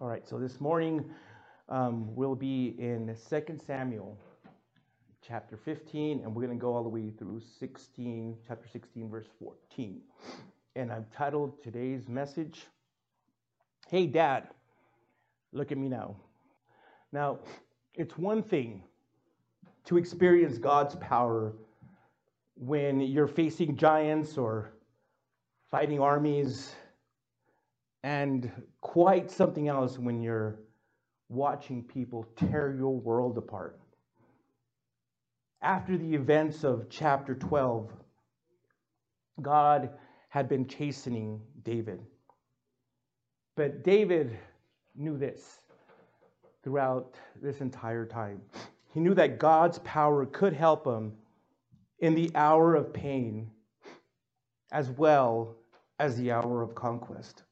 All right, so this morning um, we'll be in 2 Samuel chapter 15, and we're going to go all the way through 16, chapter 16, verse 14. And I've titled today's message, Hey Dad, look at me now. Now, it's one thing to experience God's power when you're facing giants or fighting armies and quite something else when you're watching people tear your world apart. After the events of chapter 12, God had been chastening David. But David knew this throughout this entire time. He knew that God's power could help him in the hour of pain as well as the hour of conquest.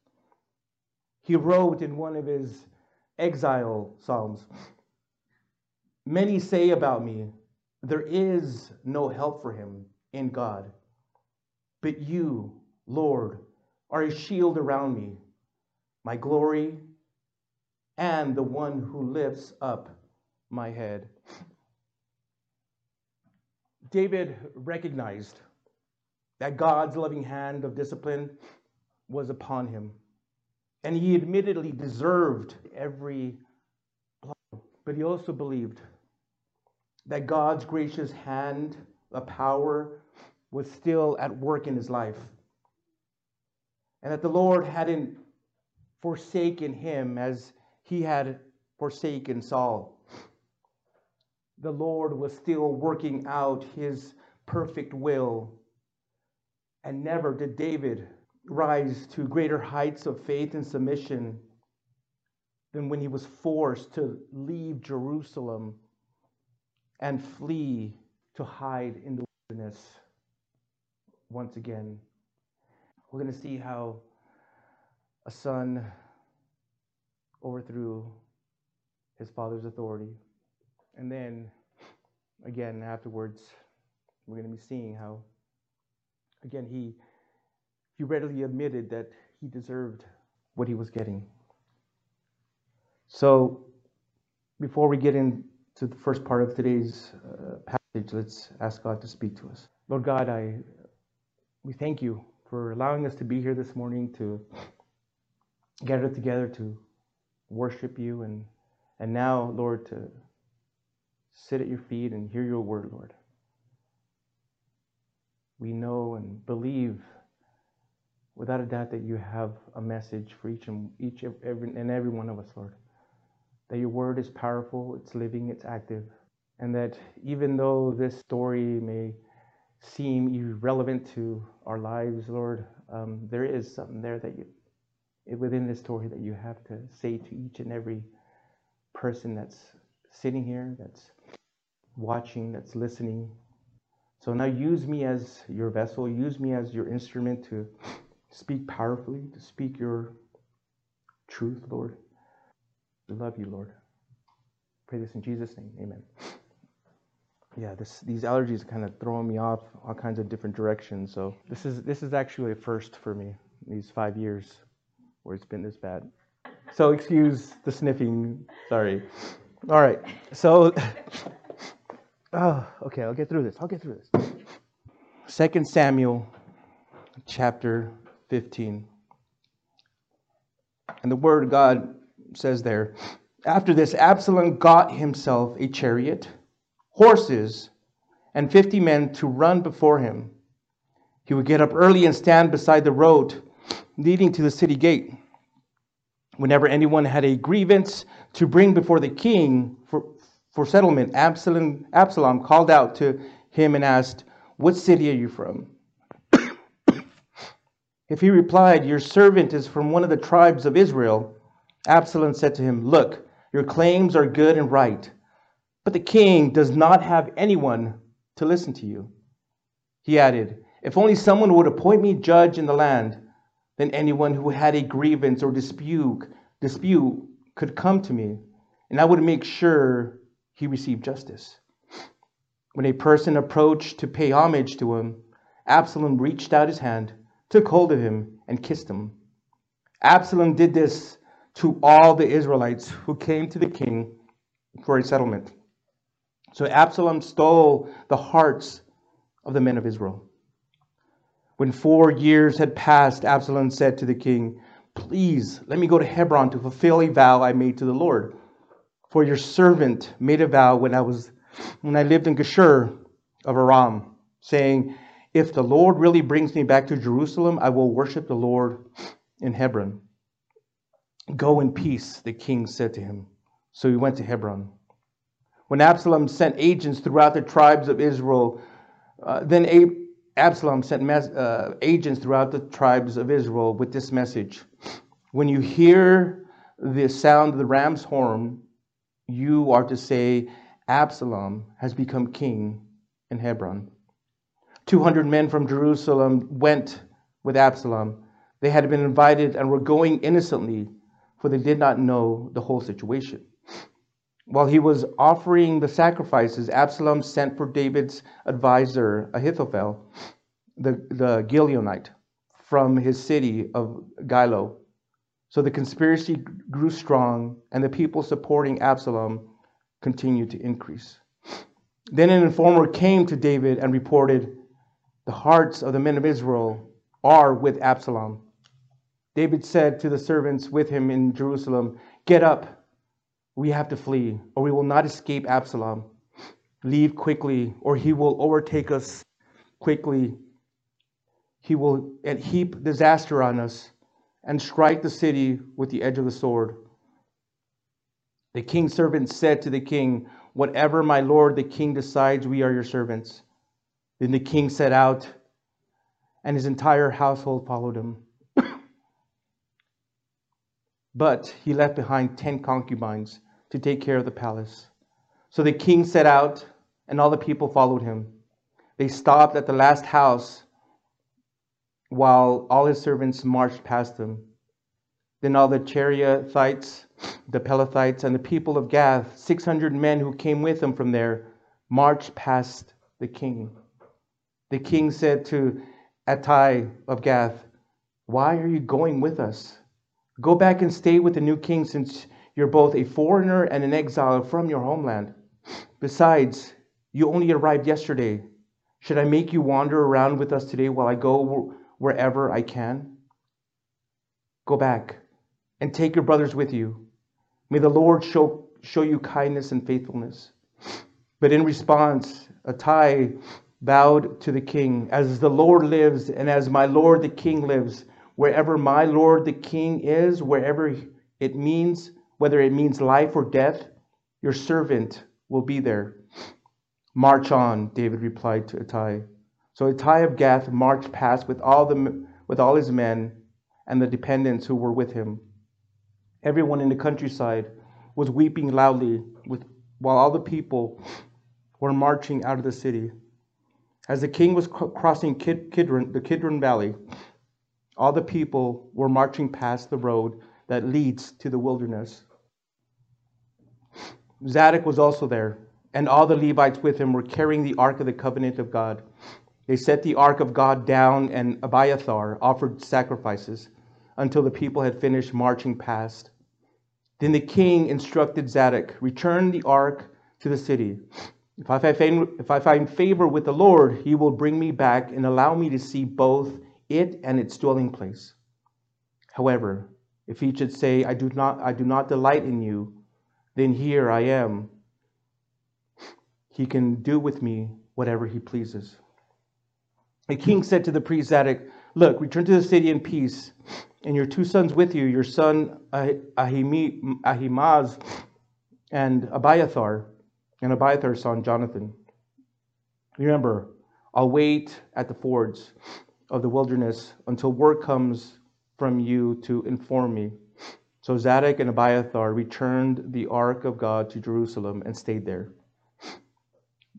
He wrote in one of his exile psalms Many say about me, there is no help for him in God. But you, Lord, are a shield around me, my glory, and the one who lifts up my head. David recognized that God's loving hand of discipline was upon him. And he admittedly deserved every blow, but he also believed that God's gracious hand of power was still at work in his life. And that the Lord hadn't forsaken him as he had forsaken Saul. The Lord was still working out his perfect will. And never did David rise to greater heights of faith and submission than when he was forced to leave Jerusalem and flee to hide in the wilderness once again. We're going to see how a son overthrew his father's authority. And then, again, afterwards, we're going to be seeing how, again, he he readily admitted that he deserved what he was getting. So, before we get into the first part of today's uh, passage, let's ask God to speak to us. Lord God, I we thank you for allowing us to be here this morning to gather together to worship you and and now, Lord, to sit at your feet and hear your word, Lord. We know and believe without a doubt that you have a message for each and each every, and every one of us, Lord. That your word is powerful, it's living, it's active, and that even though this story may seem irrelevant to our lives, Lord, um, there is something there that you within this story that you have to say to each and every person that's sitting here, that's watching, that's listening. So now use me as your vessel, use me as your instrument to speak powerfully, to speak your truth, Lord. We love you, Lord. Pray this in Jesus' name. Amen. Yeah, this, these allergies are kind of throwing me off all kinds of different directions. So this is this is actually a first for me. These five years where it's been this bad. So excuse the sniffing. Sorry. All right. So, oh, okay. I'll get through this. I'll get through this. Second Samuel, chapter 15. And the word God says there, after this, Absalom got himself a chariot, horses, and 50 men to run before him. He would get up early and stand beside the road leading to the city gate. Whenever anyone had a grievance to bring before the king for, for settlement, Absalom, Absalom called out to him and asked, What city are you from? If he replied, Your servant is from one of the tribes of Israel, Absalom said to him, Look, your claims are good and right, but the king does not have anyone to listen to you. He added, If only someone would appoint me judge in the land, then anyone who had a grievance or dispute, dispute could come to me, and I would make sure he received justice. When a person approached to pay homage to him, Absalom reached out his hand took hold of him, and kissed him. Absalom did this to all the Israelites who came to the king for a settlement. So Absalom stole the hearts of the men of Israel. When four years had passed, Absalom said to the king, Please let me go to Hebron to fulfill a vow I made to the Lord. For your servant made a vow when I was when I lived in Geshur of Aram, saying, If the Lord really brings me back to Jerusalem, I will worship the Lord in Hebron. Go in peace, the king said to him. So he went to Hebron. When Absalom sent agents throughout the tribes of Israel, uh, then Absalom sent mes- uh, agents throughout the tribes of Israel with this message When you hear the sound of the ram's horn, you are to say, Absalom has become king in Hebron. 200 men from Jerusalem went with Absalom. They had been invited and were going innocently, for they did not know the whole situation. While he was offering the sacrifices, Absalom sent for David's advisor, Ahithophel, the, the Gileonite, from his city of Gilo. So the conspiracy grew strong, and the people supporting Absalom continued to increase. Then an informer came to David and reported, The hearts of the men of Israel are with Absalom. David said to the servants with him in Jerusalem, Get up we have to flee, or we will not escape Absalom. Leave quickly, or he will overtake us quickly. He will heap disaster on us and strike the city with the edge of the sword. The king's servants said to the king, Whatever my lord the king decides, we are your servants. Then the king set out, and his entire household followed him. but he left behind ten concubines to take care of the palace. So the king set out, and all the people followed him. They stopped at the last house while all his servants marched past them. Then all the Cherethites, the Pelethites, and the people of Gath, 600 men who came with him from there, marched past the king. The king said to Attai of Gath, Why are you going with us? Go back and stay with the new king since you're both a foreigner and an exile from your homeland. Besides, you only arrived yesterday. Should I make you wander around with us today while I go wherever I can? Go back and take your brothers with you. May the Lord show, show you kindness and faithfulness. But in response, Attai bowed to the king, As the Lord lives, and as my Lord the king lives, wherever my Lord the king is, wherever it means, whether it means life or death, your servant will be there. March on, David replied to Attai. So Attai of Gath marched past with all, the, with all his men and the dependents who were with him. Everyone in the countryside was weeping loudly, with, while all the people were marching out of the city. As the king was crossing Kidron, the Kidron Valley, all the people were marching past the road that leads to the wilderness. Zadok was also there, and all the Levites with him were carrying the ark of the covenant of God. They set the ark of God down, and Abiathar offered sacrifices until the people had finished marching past. Then the king instructed Zadok, Return the ark to the city. If I, find, if I find favor with the Lord, he will bring me back and allow me to see both it and its dwelling place. However, if he should say, I do not, I do not delight in you, then here I am. He can do with me whatever he pleases. The king said to the priest Zadok, Look, return to the city in peace, and your two sons with you, your son Ahimaaz and Abiathar, and Abiathar's son Jonathan. Remember, I'll wait at the fords of the wilderness until word comes from you to inform me. So Zadok and Abiathar returned the ark of God to Jerusalem and stayed there.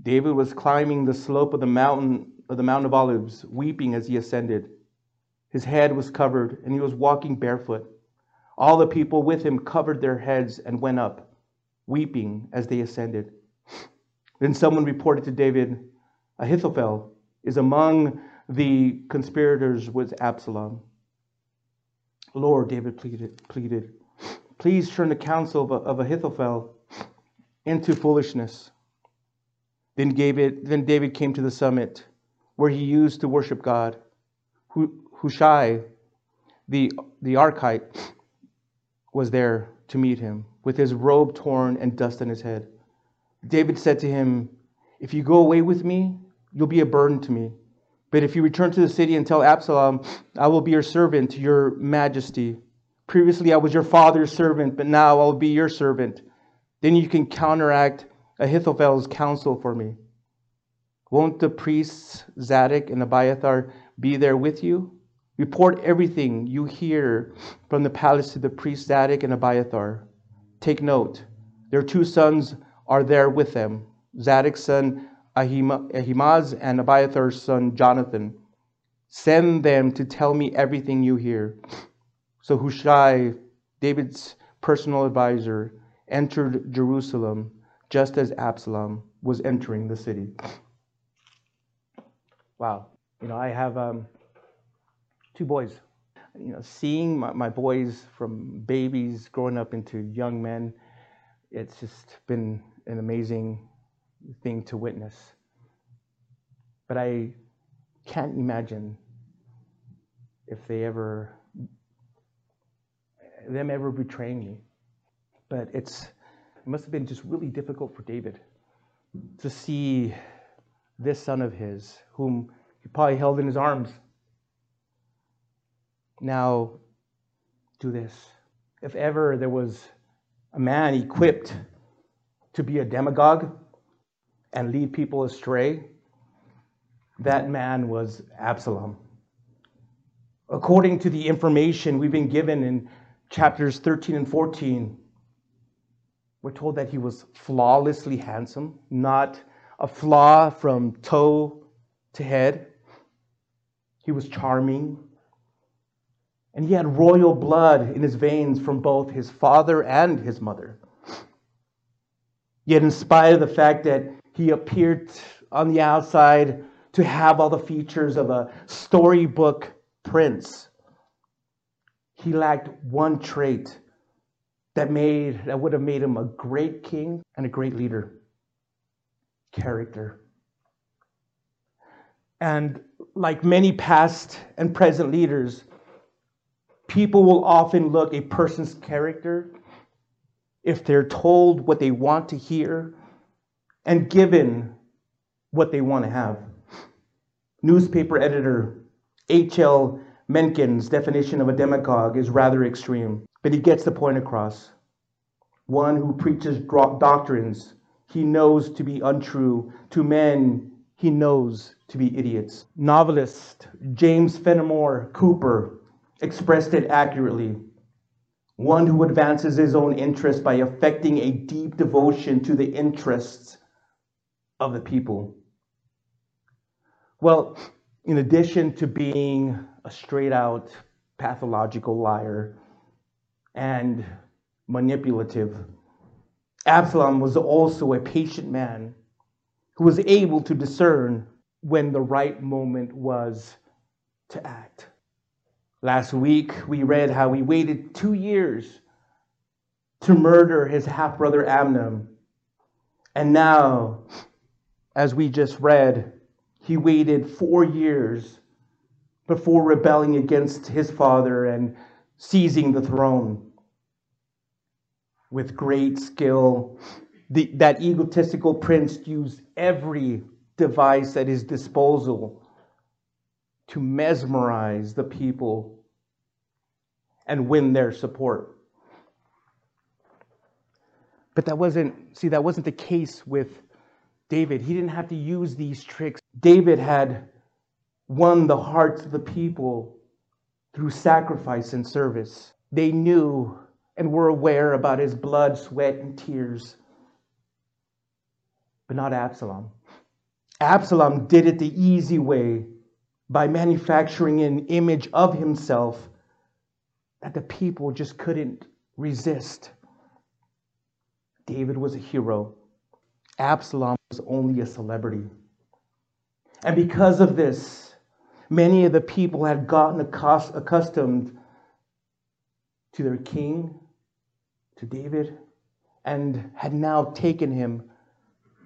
David was climbing the slope of the mountain of the Mount of Olives, weeping as he ascended. His head was covered, and he was walking barefoot. All the people with him covered their heads and went up, weeping as they ascended. Then someone reported to David, Ahithophel is among the conspirators with Absalom. Lord, David pleaded, pleaded, Please turn the counsel of Ahithophel into foolishness. Then David, then David came to the summit where he used to worship God. Hushai, the, the Archite, was there to meet him with his robe torn and dust on his head. David said to him, If you go away with me, you'll be a burden to me. But if you return to the city and tell Absalom, I will be your servant, your majesty. Previously I was your father's servant, but now I'll be your servant. Then you can counteract Ahithophel's counsel for me. Won't the priests Zadok and Abiathar be there with you? Report everything you hear from the palace to the priests Zadok and Abiathar. Take note, their two sons are there with them Zadok's son Ahimaaz and Abiathar's son Jonathan. Send them to tell me everything you hear. So Hushai, David's personal advisor, entered Jerusalem just as Absalom was entering the city. Wow. You know, I have um, two boys. You know, seeing my, my boys from babies growing up into young men, it's just been an amazing thing to witness. But I can't imagine if they ever, them ever betraying me. But it's, it must have been just really difficult for David to see this son of his, whom he probably held in his arms. Now, do this. If ever there was a man equipped to be a demagogue and lead people astray, that man was Absalom. According to the information we've been given in chapters 13 and 14, we're told that he was flawlessly handsome, not a flaw from toe to head. He was charming. And he had royal blood in his veins from both his father and his mother. Yet, in spite of the fact that he appeared on the outside to have all the features of a storybook prince, he lacked one trait that made that would have made him a great king and a great leader character. And like many past and present leaders people will often look a person's character if they're told what they want to hear and given what they want to have newspaper editor h.l mencken's definition of a demagogue is rather extreme but he gets the point across. One who preaches doctrines he knows to be untrue, to men he knows to be idiots. Novelist James Fenimore Cooper expressed it accurately. One who advances his own interests by affecting a deep devotion to the interests of the people. Well, in addition to being a straight out pathological liar, and manipulative. Absalom was also a patient man who was able to discern when the right moment was to act. Last week, we read how he waited two years to murder his half brother Amnon. And now, as we just read, he waited four years before rebelling against his father and seizing the throne with great skill. The, that egotistical prince used every device at his disposal to mesmerize the people and win their support. But that wasn't, see, that wasn't the case with David. He didn't have to use these tricks. David had won the hearts of the people through sacrifice and service. They knew and were aware about his blood, sweat, and tears. But not Absalom. Absalom did it the easy way by manufacturing an image of himself that the people just couldn't resist. David was a hero. Absalom was only a celebrity. And because of this, many of the people had gotten accustomed to their king to David and had now taken him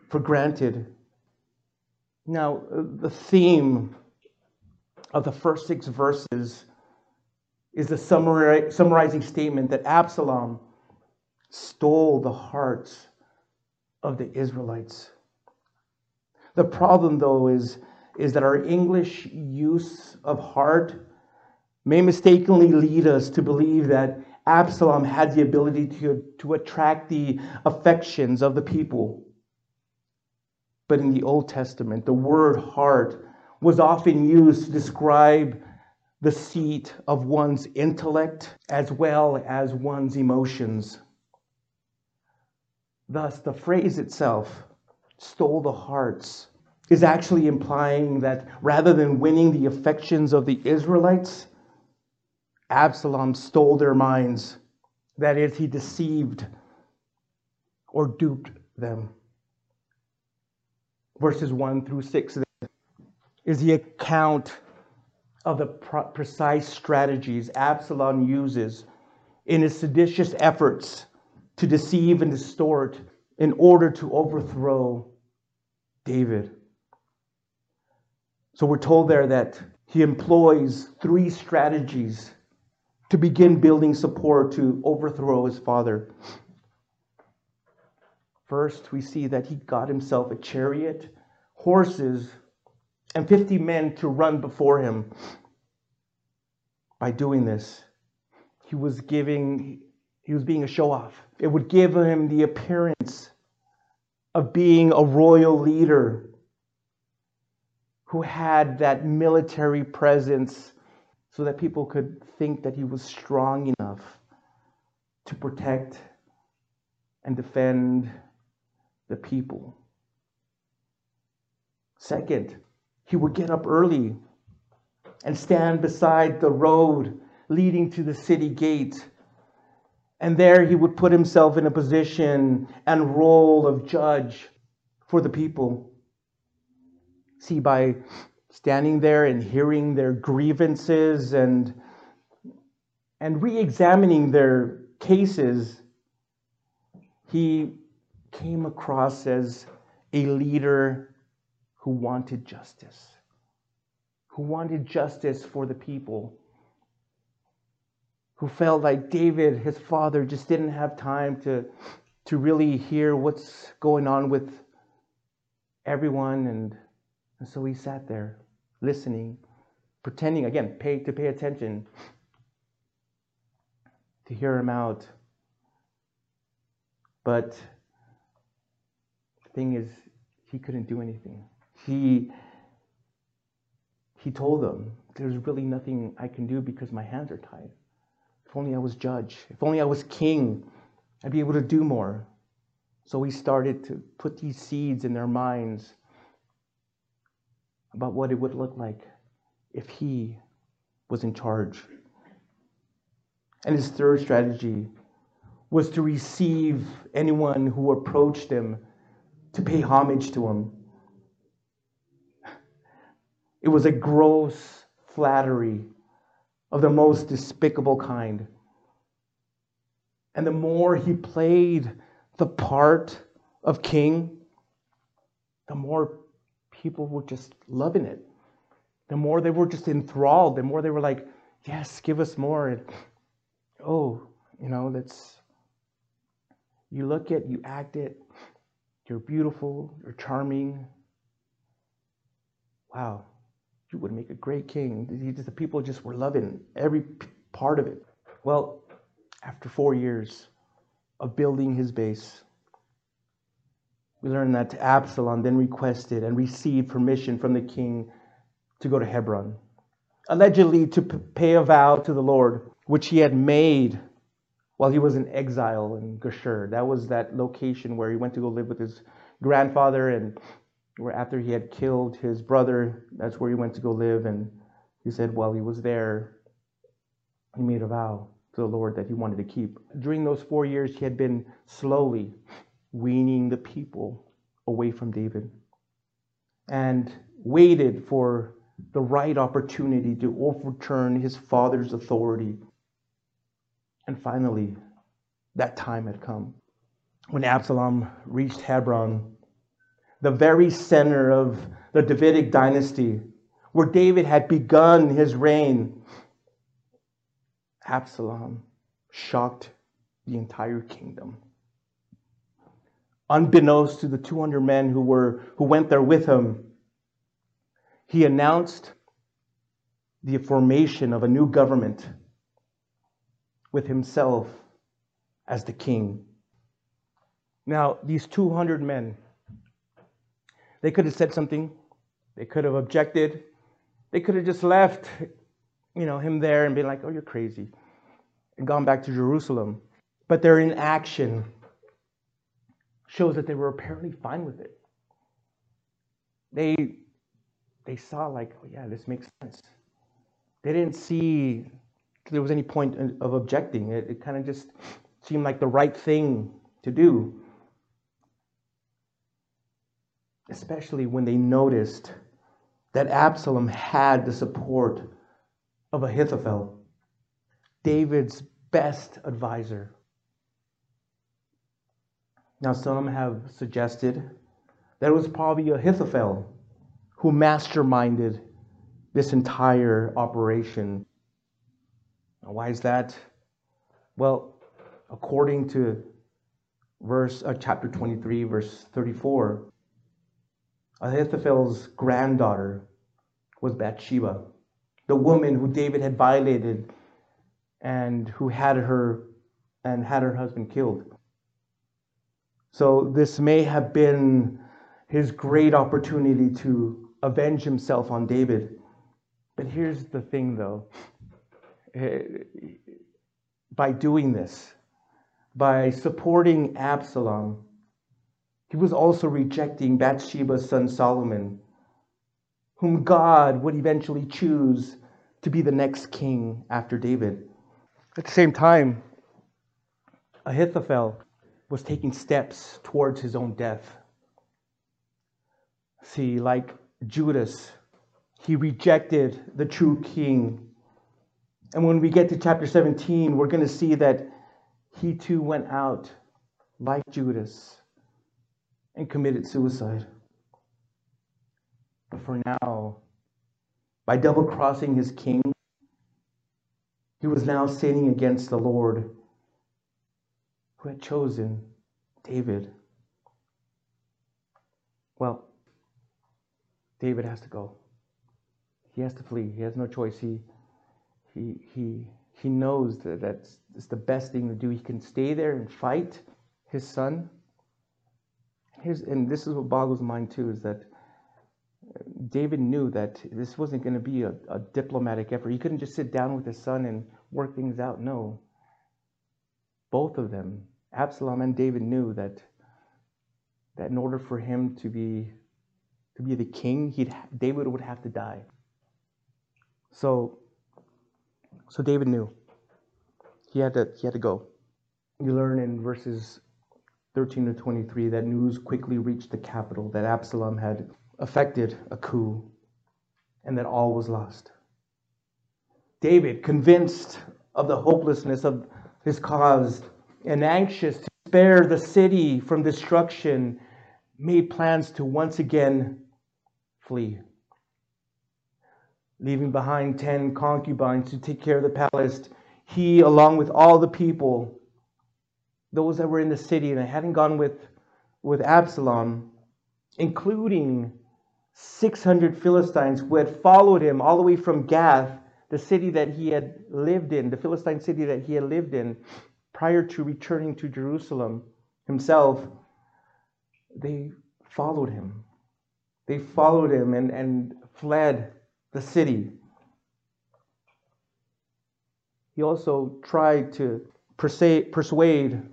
for granted. Now, the theme of the first six verses is the summarizing statement that Absalom stole the hearts of the Israelites. The problem, though, is, is that our English use of heart may mistakenly lead us to believe that Absalom had the ability to, to attract the affections of the people. But in the Old Testament, the word heart was often used to describe the seat of one's intellect as well as one's emotions. Thus, the phrase itself, stole the hearts, is actually implying that rather than winning the affections of the Israelites, Absalom stole their minds. That is, he deceived or duped them. Verses 1 through 6 is the account of the precise strategies Absalom uses in his seditious efforts to deceive and distort in order to overthrow David. So we're told there that he employs three strategies to begin building support to overthrow his father. First, we see that he got himself a chariot, horses, and 50 men to run before him. By doing this, he was giving he was being a show off. It would give him the appearance of being a royal leader who had that military presence so that people could think that he was strong enough to protect and defend the people. Second, he would get up early and stand beside the road leading to the city gate. And there he would put himself in a position and role of judge for the people. See, by standing there and hearing their grievances and, and re examining their cases, he came across as a leader who wanted justice, who wanted justice for the people, who felt like David, his father, just didn't have time to, to really hear what's going on with everyone. And, and so he sat there listening, pretending, again, pay, to pay attention, to hear him out. But the thing is, he couldn't do anything he he told them, There's really nothing I can do because my hands are tied. If only I was judge, if only I was king, I'd be able to do more. So he started to put these seeds in their minds about what it would look like if he was in charge. And his third strategy was to receive anyone who approached him to pay homage to him it was a gross flattery of the most despicable kind. And the more he played the part of king, the more people were just loving it. The more they were just enthralled, the more they were like, yes, give us more. And, oh, you know, that's, you look it, you act it, you're beautiful, you're charming. Wow you would make a great king. The people just were loving every part of it. Well, after four years of building his base, we learn that Absalom then requested and received permission from the king to go to Hebron, allegedly to pay a vow to the Lord, which he had made while he was in exile in Geshur. That was that location where he went to go live with his grandfather and where after he had killed his brother, that's where he went to go live. And he said while he was there, he made a vow to the Lord that he wanted to keep. During those four years, he had been slowly weaning the people away from David and waited for the right opportunity to overturn his father's authority. And finally, that time had come. When Absalom reached Hebron, the very center of the Davidic dynasty, where David had begun his reign, Absalom shocked the entire kingdom. Unbeknownst to the 200 men who, were, who went there with him, he announced the formation of a new government with himself as the king. Now, these 200 men, they could have said something, they could have objected, they could have just left, you know, him there and been like, "Oh, you're crazy," and gone back to Jerusalem. But their inaction shows that they were apparently fine with it. They they saw like, "Oh yeah, this makes sense." They didn't see there was any point of objecting. It, it kind of just seemed like the right thing to do. Especially when they noticed that Absalom had the support of Ahithophel, David's best advisor. Now, some have suggested that it was probably Ahithophel who masterminded this entire operation. Now, why is that? Well, according to verse uh, chapter 23 verse 34 ahithophel's granddaughter was bathsheba the woman who david had violated and who had her and had her husband killed. So this may have been his great opportunity to avenge himself on david. But here's the thing though. Eh, by doing this by supporting Absalom, he was also rejecting Bathsheba's son Solomon, whom God would eventually choose to be the next king after David. At the same time, Ahithophel was taking steps towards his own death. See, like Judas, he rejected the true king. And when we get to chapter 17, we're going to see that he too went out like Judas and committed suicide. But for now, by double crossing his king, he was now sinning against the Lord who had chosen David. Well, David has to go. He has to flee. He has no choice. He, he, he, he knows that that's, that's the best thing to do. He can stay there and fight his son. Here's, and this is what boggles mind too, is that uh, David knew that this wasn't going to be a, a diplomatic effort. He couldn't just sit down with his son and work things out. No. Both of them, Absalom and David, knew that that in order for him to be to be the king, he'd David would have to die. So so David knew. He had to he had to go. You learn in verses 13 to 23 that news quickly reached the capital that Absalom had effected a coup and that all was lost. David, convinced of the hopelessness of his cause and anxious to spare the city from destruction, made plans to once again flee leaving behind 10 concubines to take care of the palace, he, along with all the people, those that were in the city and hadn't gone with, with Absalom, including 600 Philistines who had followed him all the way from Gath, the city that he had lived in, the Philistine city that he had lived in prior to returning to Jerusalem himself, they followed him. They followed him and, and fled the city. He also tried to persuade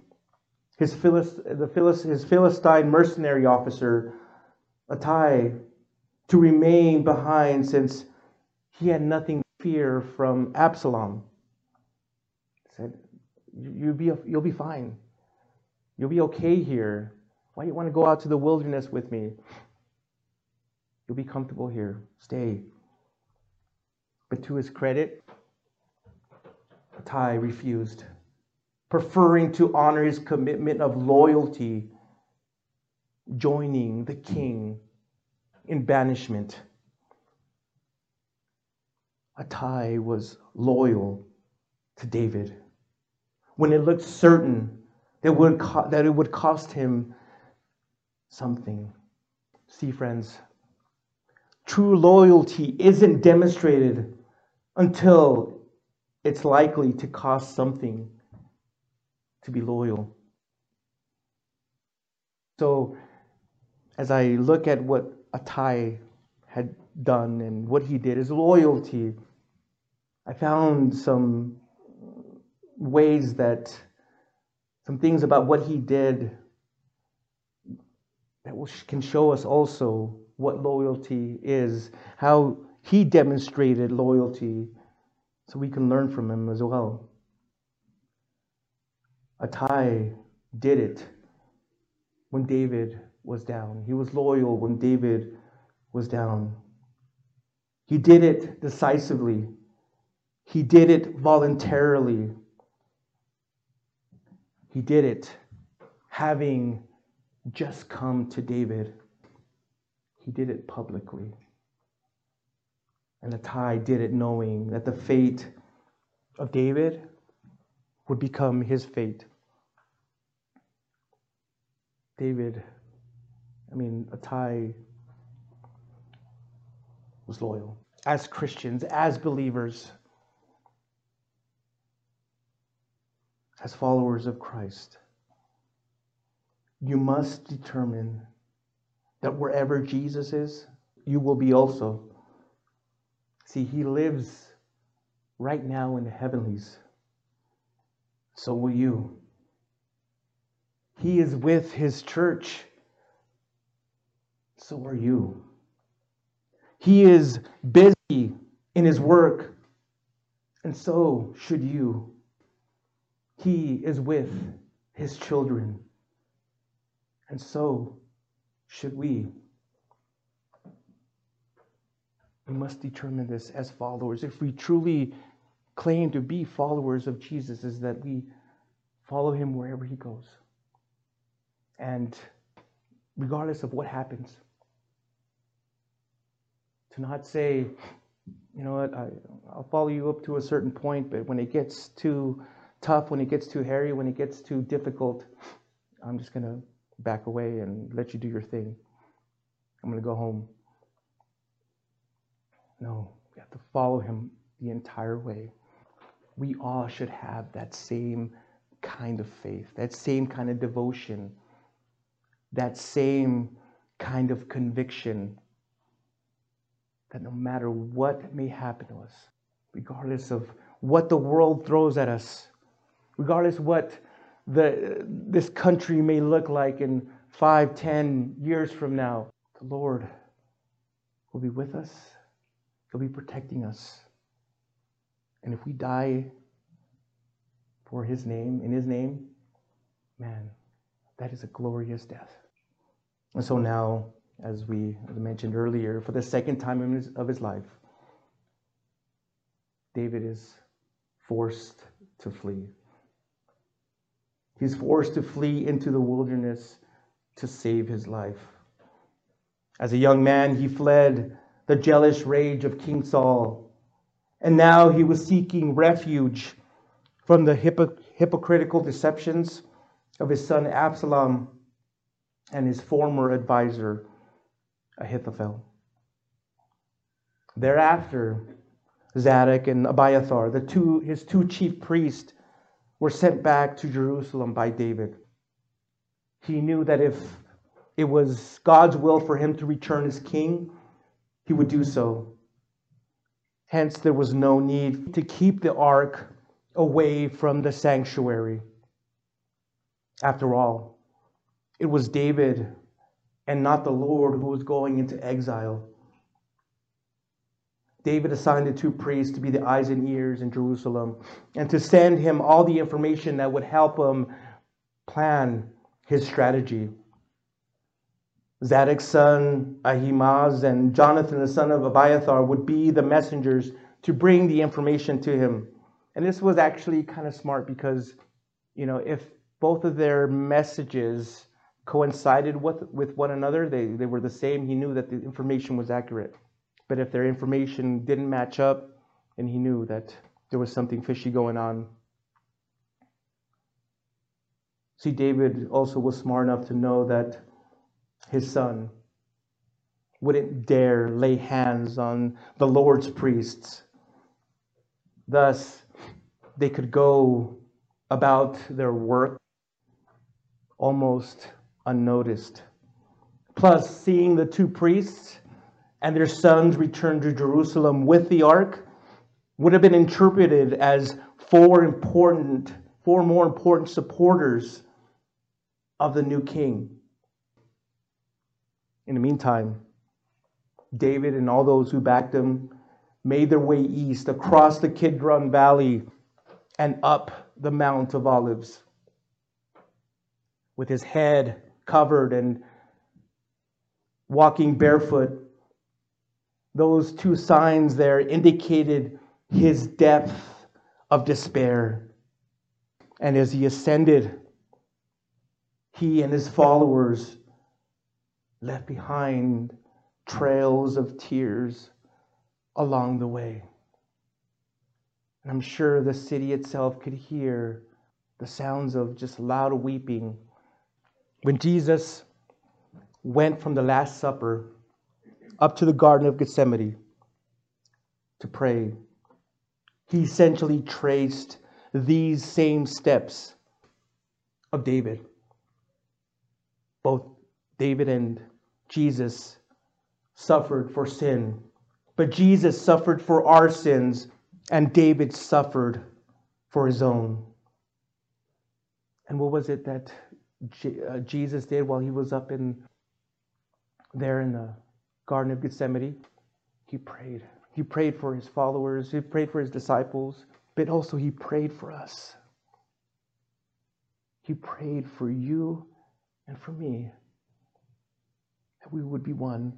his, Philist, the Philist, his Philistine mercenary officer, Ittai, to remain behind since he had nothing to fear from Absalom. He said, you'll be, you'll be fine. You'll be okay here. Why do you want to go out to the wilderness with me? You'll be comfortable here. Stay. But to his credit, Ittai refused. Preferring to honor his commitment of loyalty, joining the king in banishment. Attai was loyal to David. When it looked certain that, would co- that it would cost him something. See, friends, true loyalty isn't demonstrated until it's likely to cost something to be loyal. So, as I look at what Atai had done and what he did, his loyalty, I found some ways that, some things about what he did that can show us also what loyalty is, how he demonstrated loyalty, so we can learn from him as well. Attai did it when David was down. He was loyal when David was down. He did it decisively. He did it voluntarily. He did it having just come to David. He did it publicly. And Attai did it knowing that the fate of David would become his fate. David, I mean, Attai was loyal. As Christians, as believers, as followers of Christ, you must determine that wherever Jesus is, you will be also. See, he lives right now in the heavenlies. So will you. He is with his church. So are you. He is busy in his work, and so should you. He is with his children, and so should we. We must determine this as followers. If we truly claim to be followers of Jesus, is that we follow him wherever he goes. And regardless of what happens, to not say, you know what, I, I'll follow you up to a certain point, but when it gets too tough, when it gets too hairy, when it gets too difficult, I'm just going to back away and let you do your thing. I'm going to go home. No, we have to follow him the entire way. We all should have that same kind of faith, that same kind of devotion, that same kind of conviction that no matter what may happen to us, regardless of what the world throws at us, regardless what the, this country may look like in five, ten years from now, the Lord will be with us. He'll be protecting us. And if we die for His name, in His name, man, that is a glorious death. And so now, as we mentioned earlier, for the second time his, of his life, David is forced to flee. He's forced to flee into the wilderness to save his life. As a young man, he fled the jealous rage of King Saul, and now he was seeking refuge from the hypocritical deceptions of his son Absalom and his former advisor Ahithophel. Thereafter, Zadok and Abiathar, the two, his two chief priests, were sent back to Jerusalem by David. He knew that if it was God's will for him to return as king, he would do so. Hence, there was no need to keep the ark away from the sanctuary. After all, it was David and not the Lord who was going into exile. David assigned the two priests to be the eyes and ears in Jerusalem and to send him all the information that would help him plan his strategy. Zadok's son Ahimaaz and Jonathan, the son of Abiathar, would be the messengers to bring the information to him. And this was actually kind of smart because you know, if both of their messages coincided with, with one another, they, they were the same, he knew that the information was accurate. But if their information didn't match up, and he knew that there was something fishy going on. See, David also was smart enough to know that his son wouldn't dare lay hands on the Lord's priests. Thus, they could go about their work almost unnoticed. Plus, seeing the two priests and their sons return to Jerusalem with the ark would have been interpreted as four important, four more important supporters of the new king. In the meantime, David and all those who backed him made their way east across the Kidron Valley and up the Mount of Olives. With his head covered and walking barefoot, those two signs there indicated his depth of despair. And as he ascended, he and his followers left behind trails of tears along the way. And I'm sure the city itself could hear the sounds of just loud weeping. When Jesus went from the Last Supper up to the Garden of Gethsemane to pray, he essentially traced these same steps of David. Both David and Jesus suffered for sin, but Jesus suffered for our sins, and David suffered for his own. And what was it that uh, Jesus did while he was up in there in the Garden of Gethsemane? He prayed. He prayed for his followers, he prayed for his disciples, but also he prayed for us. He prayed for you and for me we would be one,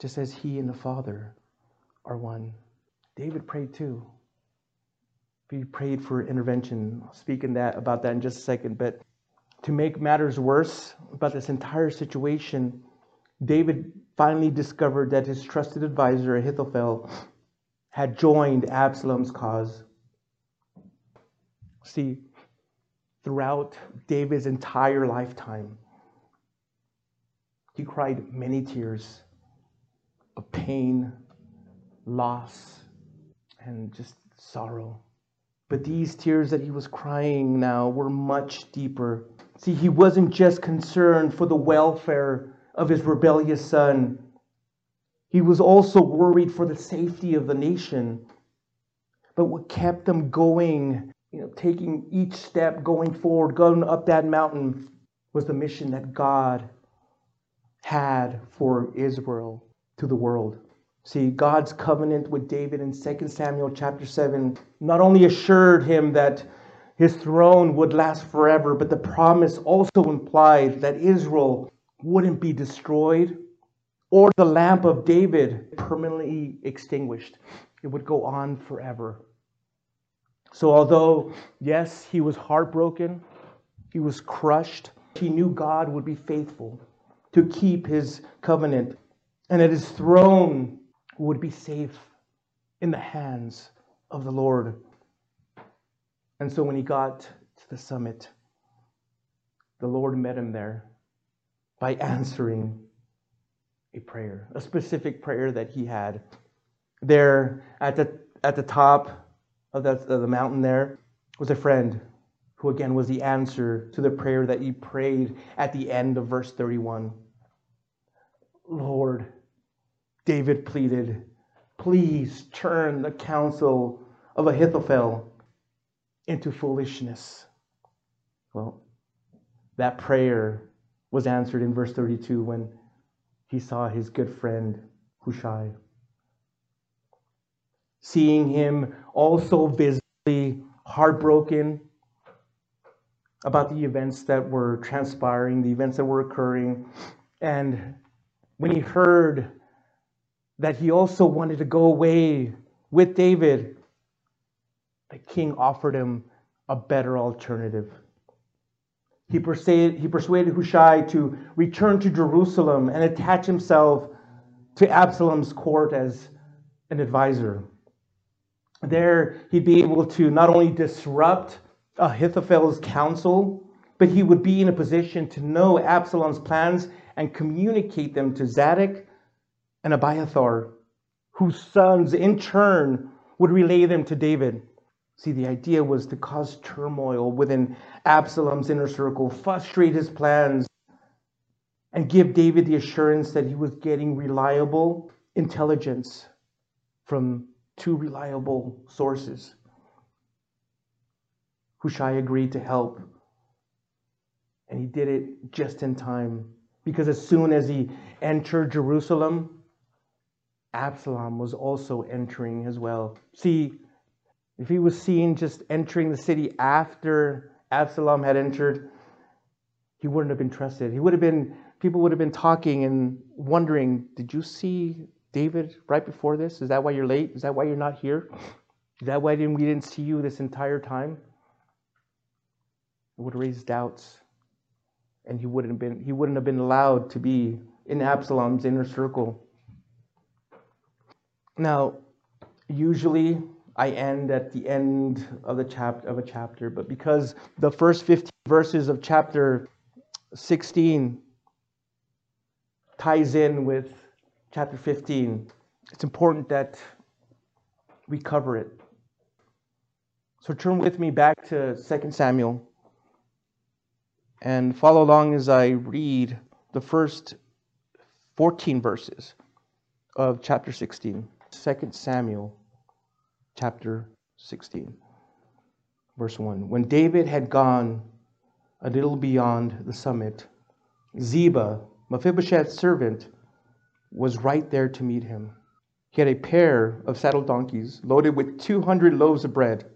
just as he and the Father are one. David prayed too. He prayed for intervention. I'll speak in that, about that in just a second. But to make matters worse about this entire situation, David finally discovered that his trusted advisor, Ahithophel, had joined Absalom's cause. See, throughout David's entire lifetime, he cried many tears of pain, loss, and just sorrow. But these tears that he was crying now were much deeper. See, he wasn't just concerned for the welfare of his rebellious son, he was also worried for the safety of the nation. But what kept them going, you know, taking each step going forward, going up that mountain, was the mission that God had for Israel to the world. See, God's covenant with David in 2 Samuel chapter 7 not only assured him that his throne would last forever, but the promise also implied that Israel wouldn't be destroyed or the lamp of David permanently extinguished. It would go on forever. So, although, yes, he was heartbroken, he was crushed, he knew God would be faithful to keep his covenant, and that his throne would be safe in the hands of the Lord. And so, when he got to the summit, the Lord met him there by answering a prayer, a specific prayer that he had. There at the, at the top of the, of the mountain, there was a friend who, again, was the answer to the prayer that he prayed at the end of verse 31. Lord, David pleaded, please turn the counsel of Ahithophel into foolishness. Well, that prayer was answered in verse 32 when he saw his good friend Hushai. Seeing him also visibly heartbroken about the events that were transpiring, the events that were occurring, and when he heard that he also wanted to go away with David, the king offered him a better alternative. he persuaded, he persuaded Hushai to return to Jerusalem and attach himself to Absalom's court as an advisor. There, he'd be able to not only disrupt Ahithophel's counsel, but he would be in a position to know Absalom's plans and communicate them to Zadok and Abiathar, whose sons in turn would relay them to David. See, the idea was to cause turmoil within Absalom's inner circle, frustrate his plans, and give David the assurance that he was getting reliable intelligence from two reliable sources. Hushai agreed to help, and he did it just in time because as soon as he entered Jerusalem, Absalom was also entering as well. See, if he was seen just entering the city after Absalom had entered, he wouldn't have been trusted. He would have been, people would have been talking and wondering, did you see David right before this? Is that why you're late? Is that why you're not here? Is that why we didn't see you this entire time? It would raise doubts. And he wouldn't have been, he wouldn't have been allowed to be in Absalom's inner circle. Now, usually I end at the end of the chapter of a chapter, but because the first 15 verses of chapter 16 ties in with chapter 15, it's important that we cover it. So turn with me back to 2 Samuel and follow along as I read the first 14 verses of chapter 16. 2 Samuel chapter 16, verse 1. When David had gone a little beyond the summit, Ziba, Mephibosheth's servant, was right there to meet him. He had a pair of saddle donkeys loaded with 200 loaves of bread,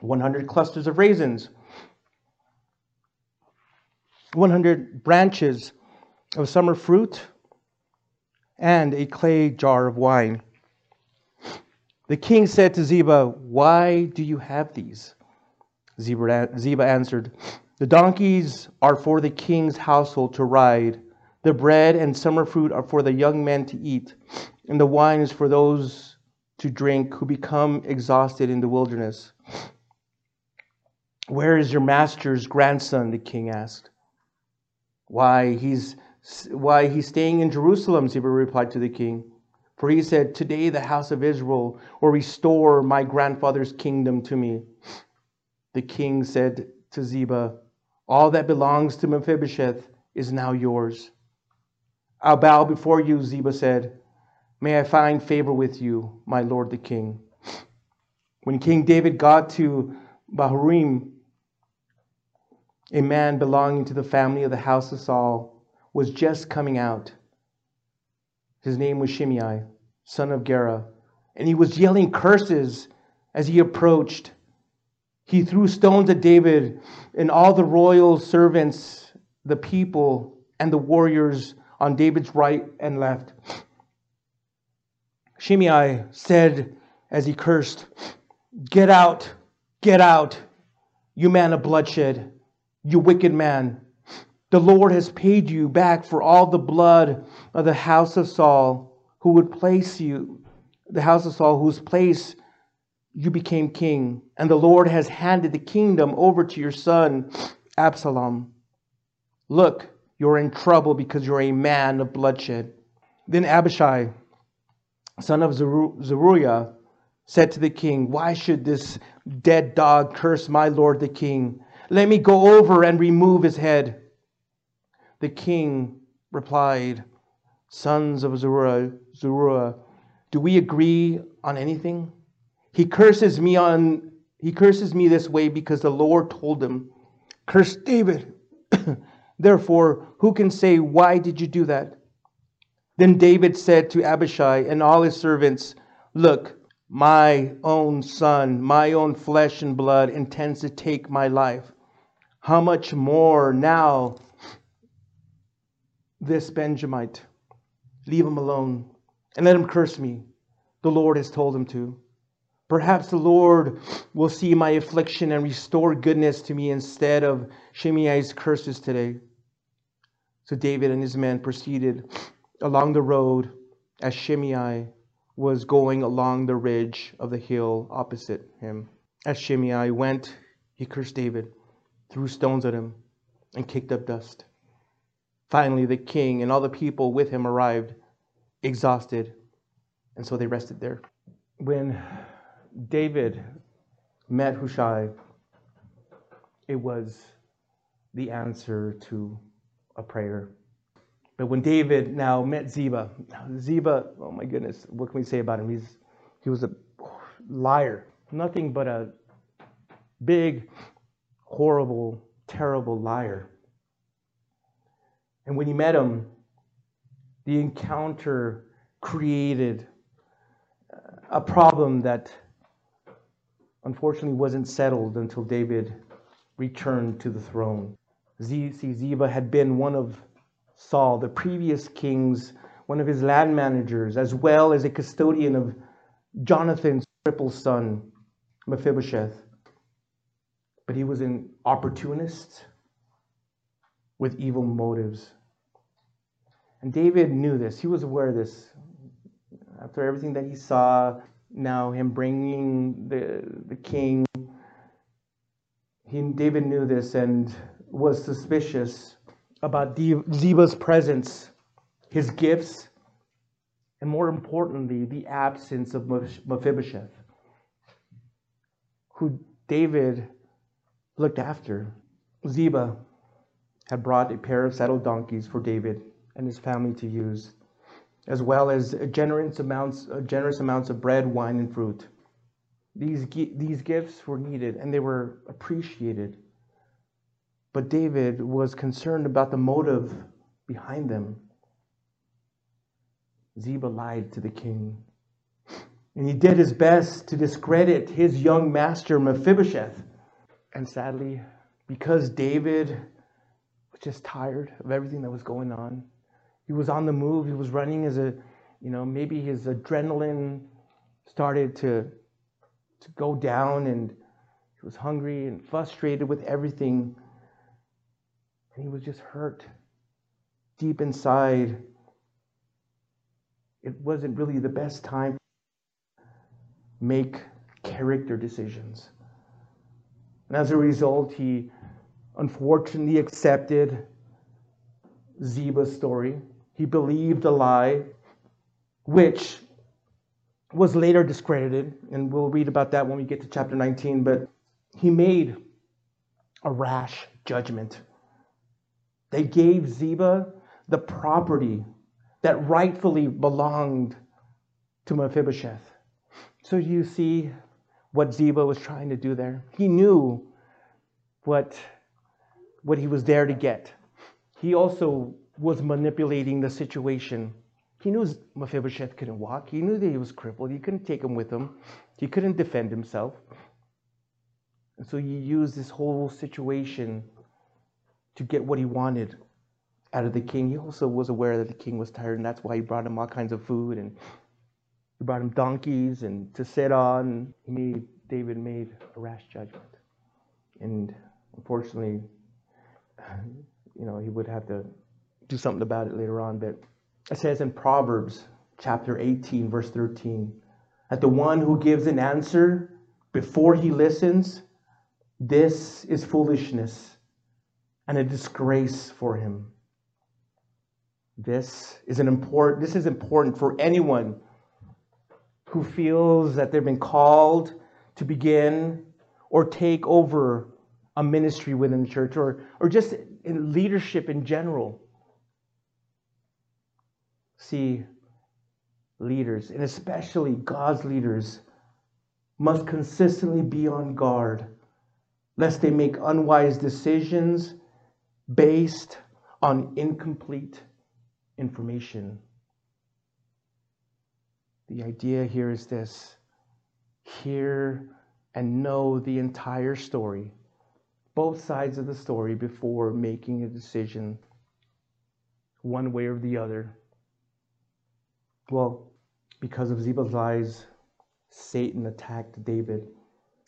100 clusters of raisins, 100 branches of summer fruit, and a clay jar of wine. The king said to Ziba, Why do you have these? Ziba answered, The donkeys are for the king's household to ride, the bread and summer fruit are for the young men to eat, and the wine is for those to drink who become exhausted in the wilderness. Where is your master's grandson? the king asked. Why, he's why he's staying in Jerusalem, Ziba replied to the king. For he said, Today the house of Israel will restore my grandfather's kingdom to me. The king said to Ziba, All that belongs to Mephibosheth is now yours. I'll bow before you, Ziba said. May I find favor with you, my lord the king. When King David got to Bahurim, a man belonging to the family of the house of Saul was just coming out. His name was Shimei, son of Gera, and he was yelling curses as he approached. He threw stones at David and all the royal servants, the people, and the warriors on David's right and left. Shimei said as he cursed, Get out, get out, you man of bloodshed, you wicked man. The Lord has paid you back for all the blood of the house of Saul, who would place you, the house of Saul, whose place you became king. And the Lord has handed the kingdom over to your son, Absalom. Look, you're in trouble because you're a man of bloodshed. Then Abishai, son of Zeruiah, said to the king, Why should this dead dog curse my lord the king? Let me go over and remove his head. The king replied, Sons of Zeruiah, Zeruiah, do we agree on anything? He curses me on he curses me this way because the Lord told him, Curse David. Therefore, who can say, Why did you do that? Then David said to Abishai and all his servants, Look, my own son, my own flesh and blood intends to take my life. How much more now this Benjamite. Leave him alone and let him curse me. The Lord has told him to. Perhaps the Lord will see my affliction and restore goodness to me instead of Shimei's curses today. So David and his men proceeded along the road as Shimei was going along the ridge of the hill opposite him. As Shimei went, he cursed David, threw stones at him, and kicked up dust. Finally, the king and all the people with him arrived, exhausted, and so they rested there. When David met Hushai, it was the answer to a prayer. But when David now met Ziba, Ziba, oh my goodness, what can we say about him? He's, he was a liar, nothing but a big, horrible, terrible liar. And when he met him, the encounter created uh, a problem that unfortunately wasn't settled until David returned to the throne. Ziba had been one of Saul, the previous king's, one of his land managers, as well as a custodian of Jonathan's crippled son, Mephibosheth. But he was an opportunist with evil motives. And David knew this. He was aware of this. After everything that he saw, now him bringing the, the king, he, David knew this and was suspicious about Ziba's presence, his gifts, and more importantly, the absence of Mephibosheth, who David looked after. Ziba had brought a pair of saddle donkeys for David and his family to use, as well as generous amounts, generous amounts of bread, wine, and fruit. These, these gifts were needed and they were appreciated. But David was concerned about the motive behind them. Ziba lied to the king. And he did his best to discredit his young master Mephibosheth. And sadly, because David was just tired of everything that was going on, he was on the move. He was running as a, you know, maybe his adrenaline started to, to go down and he was hungry and frustrated with everything and he was just hurt deep inside. It wasn't really the best time to make character decisions. And as a result, he unfortunately accepted Ziba's story. He believed a lie, which was later discredited, and we'll read about that when we get to chapter 19. But he made a rash judgment. They gave Ziba the property that rightfully belonged to Mephibosheth. So you see what Ziba was trying to do there. He knew what, what he was there to get. He also was manipulating the situation. He knew Mephibosheth couldn't walk. He knew that he was crippled. He couldn't take him with him. He couldn't defend himself. And so he used this whole situation to get what he wanted out of the king. He also was aware that the king was tired, and that's why he brought him all kinds of food and he brought him donkeys and to sit on. He made, David made a rash judgment, and unfortunately, you know, he would have to do something about it later on. But it says in Proverbs chapter 18, verse 13, that the one who gives an answer before he listens, this is foolishness and a disgrace for him. This is an important this is important for anyone who feels that they've been called to begin or take over a ministry within the church or, or just in leadership in general. See, leaders, and especially God's leaders, must consistently be on guard lest they make unwise decisions based on incomplete information. The idea here is this hear and know the entire story, both sides of the story, before making a decision one way or the other. Well, because of Ziba's lies, Satan attacked David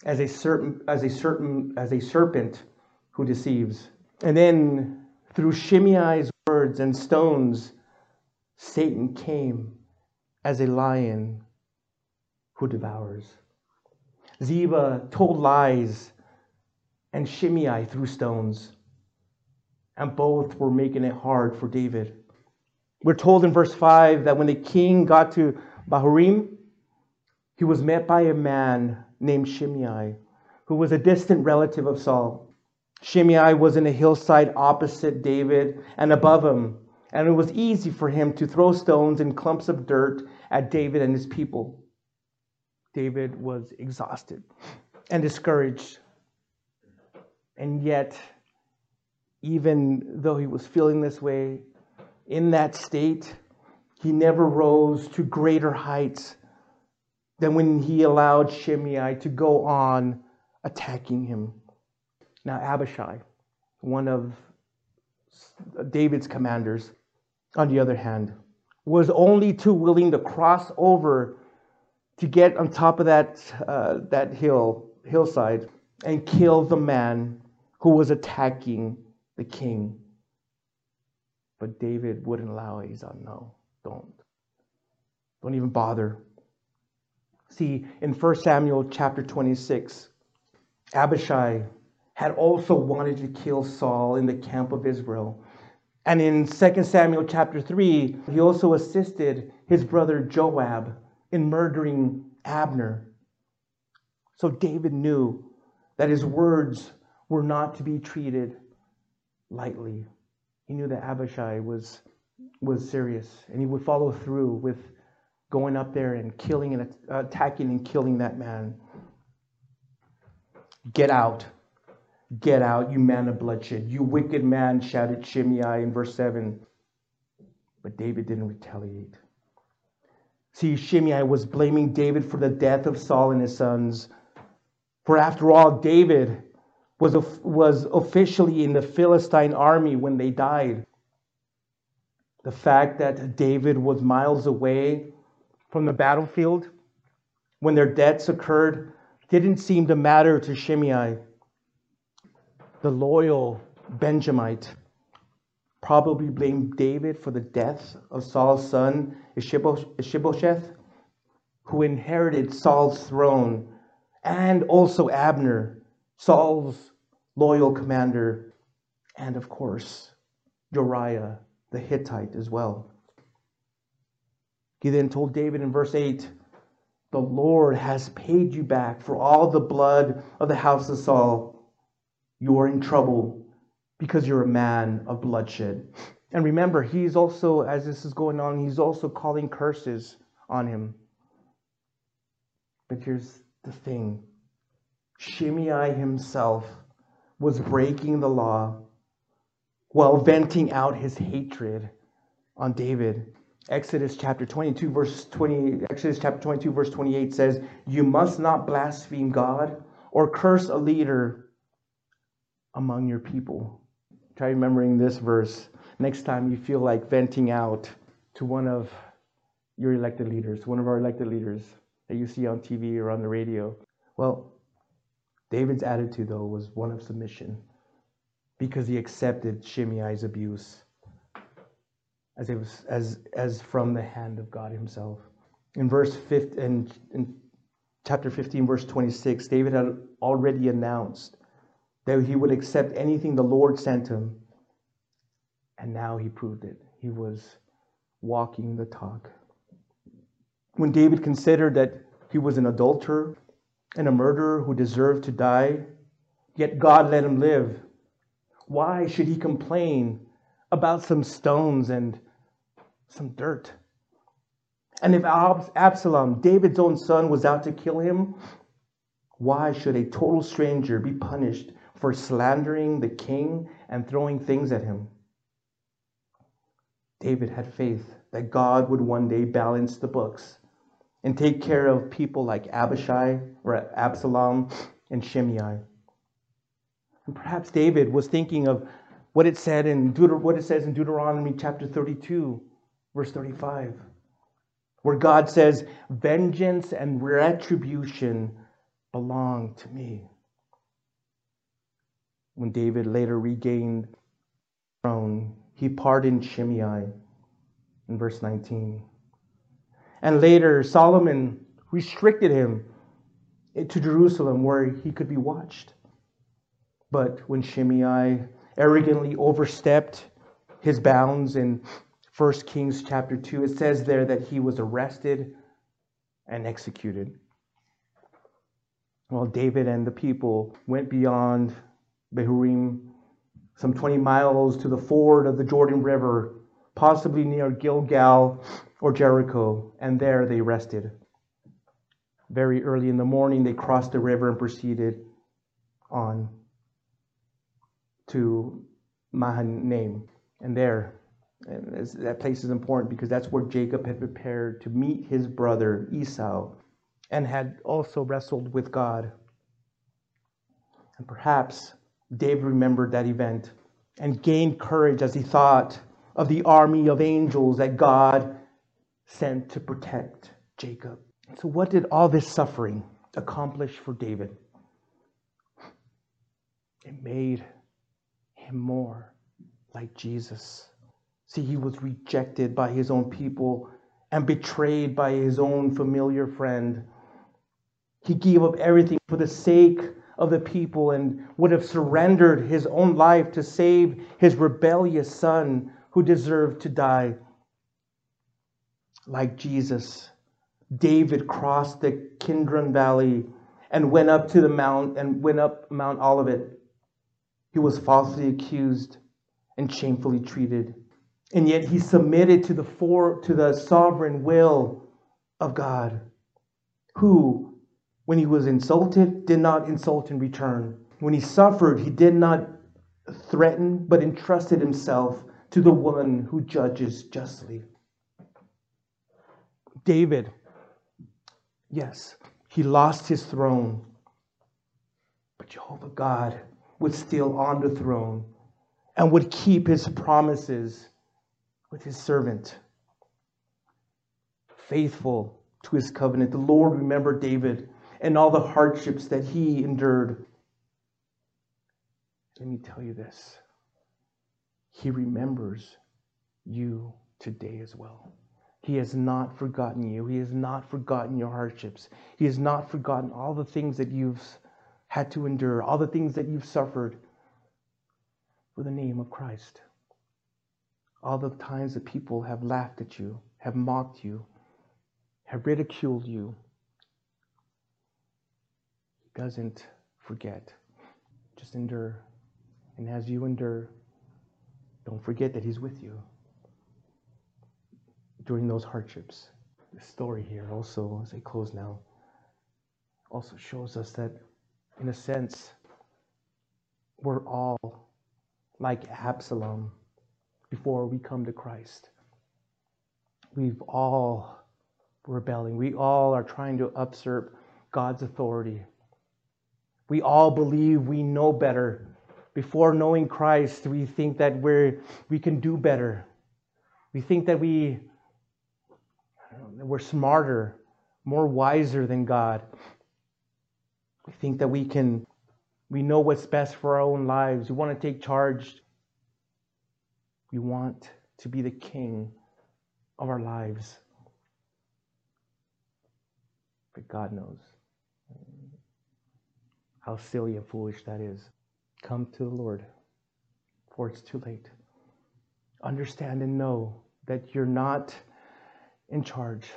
as a certain as a certain as a serpent who deceives. And then through Shimei's words and stones, Satan came as a lion who devours. Ziba told lies, and Shimei threw stones. And both were making it hard for David. We're told in verse 5 that when the king got to Bahurim, he was met by a man named Shimei, who was a distant relative of Saul. Shimei was in a hillside opposite David and above him, and it was easy for him to throw stones and clumps of dirt at David and his people. David was exhausted and discouraged. And yet, even though he was feeling this way, in that state, he never rose to greater heights than when he allowed Shimei to go on attacking him. Now, Abishai, one of David's commanders, on the other hand, was only too willing to cross over to get on top of that, uh, that hill, hillside and kill the man who was attacking the king. But David wouldn't allow it. He said, No, don't. Don't even bother. See, in 1 Samuel chapter 26, Abishai had also wanted to kill Saul in the camp of Israel. And in 2 Samuel chapter 3, he also assisted his brother Joab in murdering Abner. So David knew that his words were not to be treated lightly. He knew that Abishai was, was serious and he would follow through with going up there and killing and attacking and killing that man. Get out. Get out, you man of bloodshed. You wicked man, shouted Shimei in verse 7. But David didn't retaliate. See, Shimei was blaming David for the death of Saul and his sons. For after all, David was, was officially in the Philistine army when they died. The fact that David was miles away from the battlefield when their deaths occurred didn't seem to matter to Shimei the loyal Benjamite, probably blamed David for the death of Saul's son Ishbosheth, who inherited Saul's throne, and also Abner, Saul's loyal commander, and of course, Uriah the Hittite as well. He then told David in verse 8, The Lord has paid you back for all the blood of the house of Saul you're in trouble because you're a man of bloodshed. And remember, he's also, as this is going on, he's also calling curses on him. But here's the thing Shimei himself was breaking the law while venting out his hatred on David. Exodus chapter 22 verse 20 Exodus chapter 22 verse 28 says, "You must not blaspheme God or curse a leader among your people. Try remembering this verse next time you feel like venting out to one of your elected leaders, one of our elected leaders that you see on TV or on the radio. Well, David's attitude, though, was one of submission because he accepted Shimei's abuse as, it was, as, as from the hand of God himself. In verse 5, in, in chapter 15, verse 26, David had already announced that he would accept anything the Lord sent him. And now he proved it. He was walking the talk. When David considered that he was an adulterer and a murderer who deserved to die, yet God let him live, why should he complain about some stones and some dirt? And if Absalom, David's own son, was out to kill him, why should a total stranger be punished for slandering the king and throwing things at him. David had faith that God would one day balance the books and take care of people like Abishai or Absalom and Shimei. And perhaps David was thinking of what it said in Deut- what it says in Deuteronomy chapter 32, verse 35. where God says, Vengeance and retribution belong to me. When David later regained the throne, he pardoned Shimei in verse 19. And later, Solomon restricted him to Jerusalem where he could be watched. But when Shimei arrogantly overstepped his bounds in 1 Kings chapter 2, it says there that he was arrested and executed. Well, David and the people went beyond Bahurim, some 20 miles to the ford of the Jordan River, possibly near Gilgal or Jericho, and there they rested. Very early in the morning, they crossed the river and proceeded on to Mahanaim. And there, and that place is important because that's where Jacob had prepared to meet his brother Esau and had also wrestled with God. And perhaps David remembered that event and gained courage as he thought of the army of angels that God sent to protect Jacob. So, what did all this suffering accomplish for David? It made him more like Jesus. See, he was rejected by his own people and betrayed by his own familiar friend. He gave up everything for the sake of the people and would have surrendered his own life to save his rebellious son who deserved to die. Like Jesus, David crossed the Kidron Valley and went up to the mount and went up Mount Olivet. He was falsely accused and shamefully treated. And yet he submitted to the for, to the sovereign will of God, who, when he was insulted, did not insult in return. When he suffered, he did not threaten, but entrusted himself to the one who judges justly. David, yes, he lost his throne, but Jehovah God was still on the throne and would keep his promises with his servant. Faithful to his covenant. The Lord remembered David and all the hardships that he endured. Let me tell you this He remembers you today as well. He has not forgotten you. He has not forgotten your hardships. He has not forgotten all the things that you've had to endure, all the things that you've suffered for the name of Christ. All the times that people have laughed at you, have mocked you, have ridiculed you. Doesn't forget. Just endure. And as you endure, don't forget that He's with you during those hardships. The story here also, as I close now, also shows us that, in a sense, we're all like Absalom before we come to Christ. We've all rebelling. We all are trying to usurp God's authority. We all believe we know better. Before knowing Christ, we think that we're, we can do better. We think that we, know, we're smarter, more wiser than God. We think that we can we know what's best for our own lives. We want to take charge. We want to be the king of our lives. But God knows how silly and foolish that is. Come to the Lord, for it's too late. Understand and know that you're not in charge.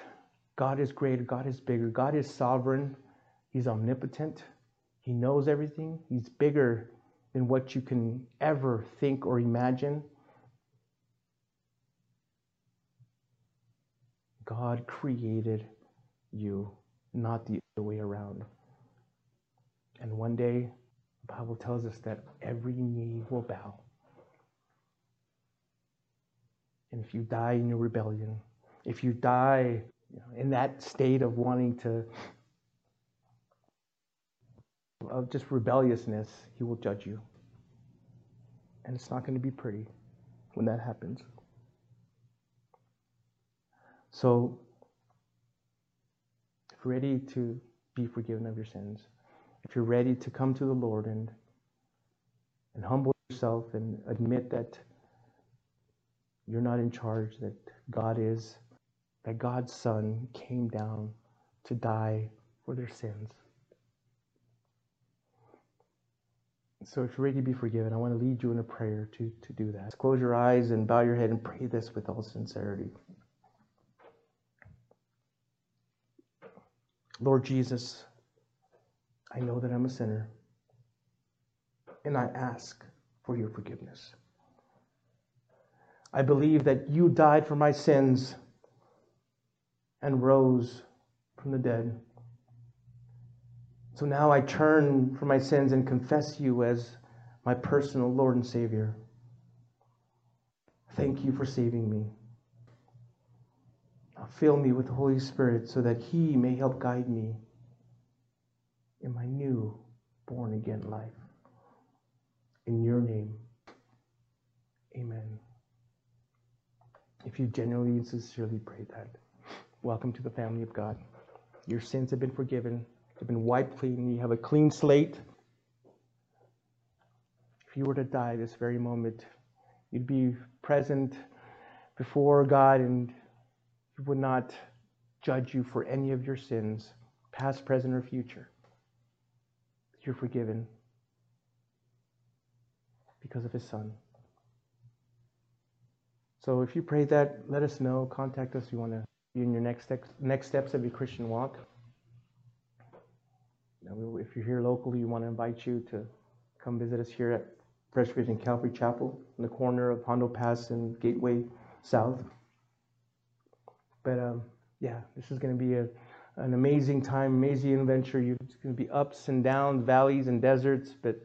God is greater, God is bigger, God is sovereign, He's omnipotent. He knows everything. He's bigger than what you can ever think or imagine. God created you, not the other way around. And one day, the Bible tells us that every knee will bow. And if you die in your rebellion, if you die in that state of wanting to of just rebelliousness, he will judge you. And it's not going to be pretty when that happens. So if you're ready to be forgiven of your sins, if you're ready to come to the Lord and and humble yourself and admit that you're not in charge, that God is, that God's Son came down to die for their sins. So if you're ready to be forgiven, I want to lead you in a prayer to, to do that. Close your eyes and bow your head and pray this with all sincerity. Lord Jesus, I know that I'm a sinner, and I ask for your forgiveness. I believe that you died for my sins and rose from the dead. So now I turn from my sins and confess you as my personal Lord and Savior. Thank you for saving me. Now fill me with the Holy Spirit so that He may help guide me in my new born again life. In your name, amen. If you genuinely and sincerely prayed that, welcome to the family of God. Your sins have been forgiven have been wiped clean. You have a clean slate. If you were to die this very moment, you'd be present before God and He would not judge you for any of your sins, past, present, or future. You're forgiven because of His Son. So if you prayed that, let us know. Contact us. You want to be in your next next steps of your Christian walk if you're here locally, we want to invite you to come visit us here at Presbyterian Calvary Chapel in the corner of Hondo Pass and Gateway South. But um, yeah, this is going to be a, an amazing time, amazing adventure. It's going to be ups and downs, valleys and deserts, but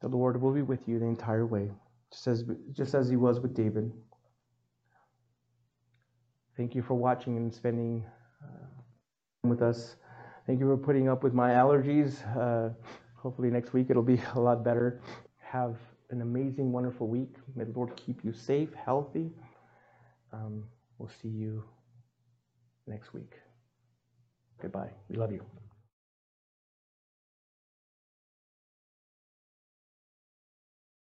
the Lord will be with you the entire way, just as, just as He was with David. Thank you for watching and spending uh, with us. Thank you for putting up with my allergies. Uh, hopefully, next week it'll be a lot better. Have an amazing, wonderful week. May the Lord keep you safe, healthy. Um, we'll see you next week. Goodbye. We love you.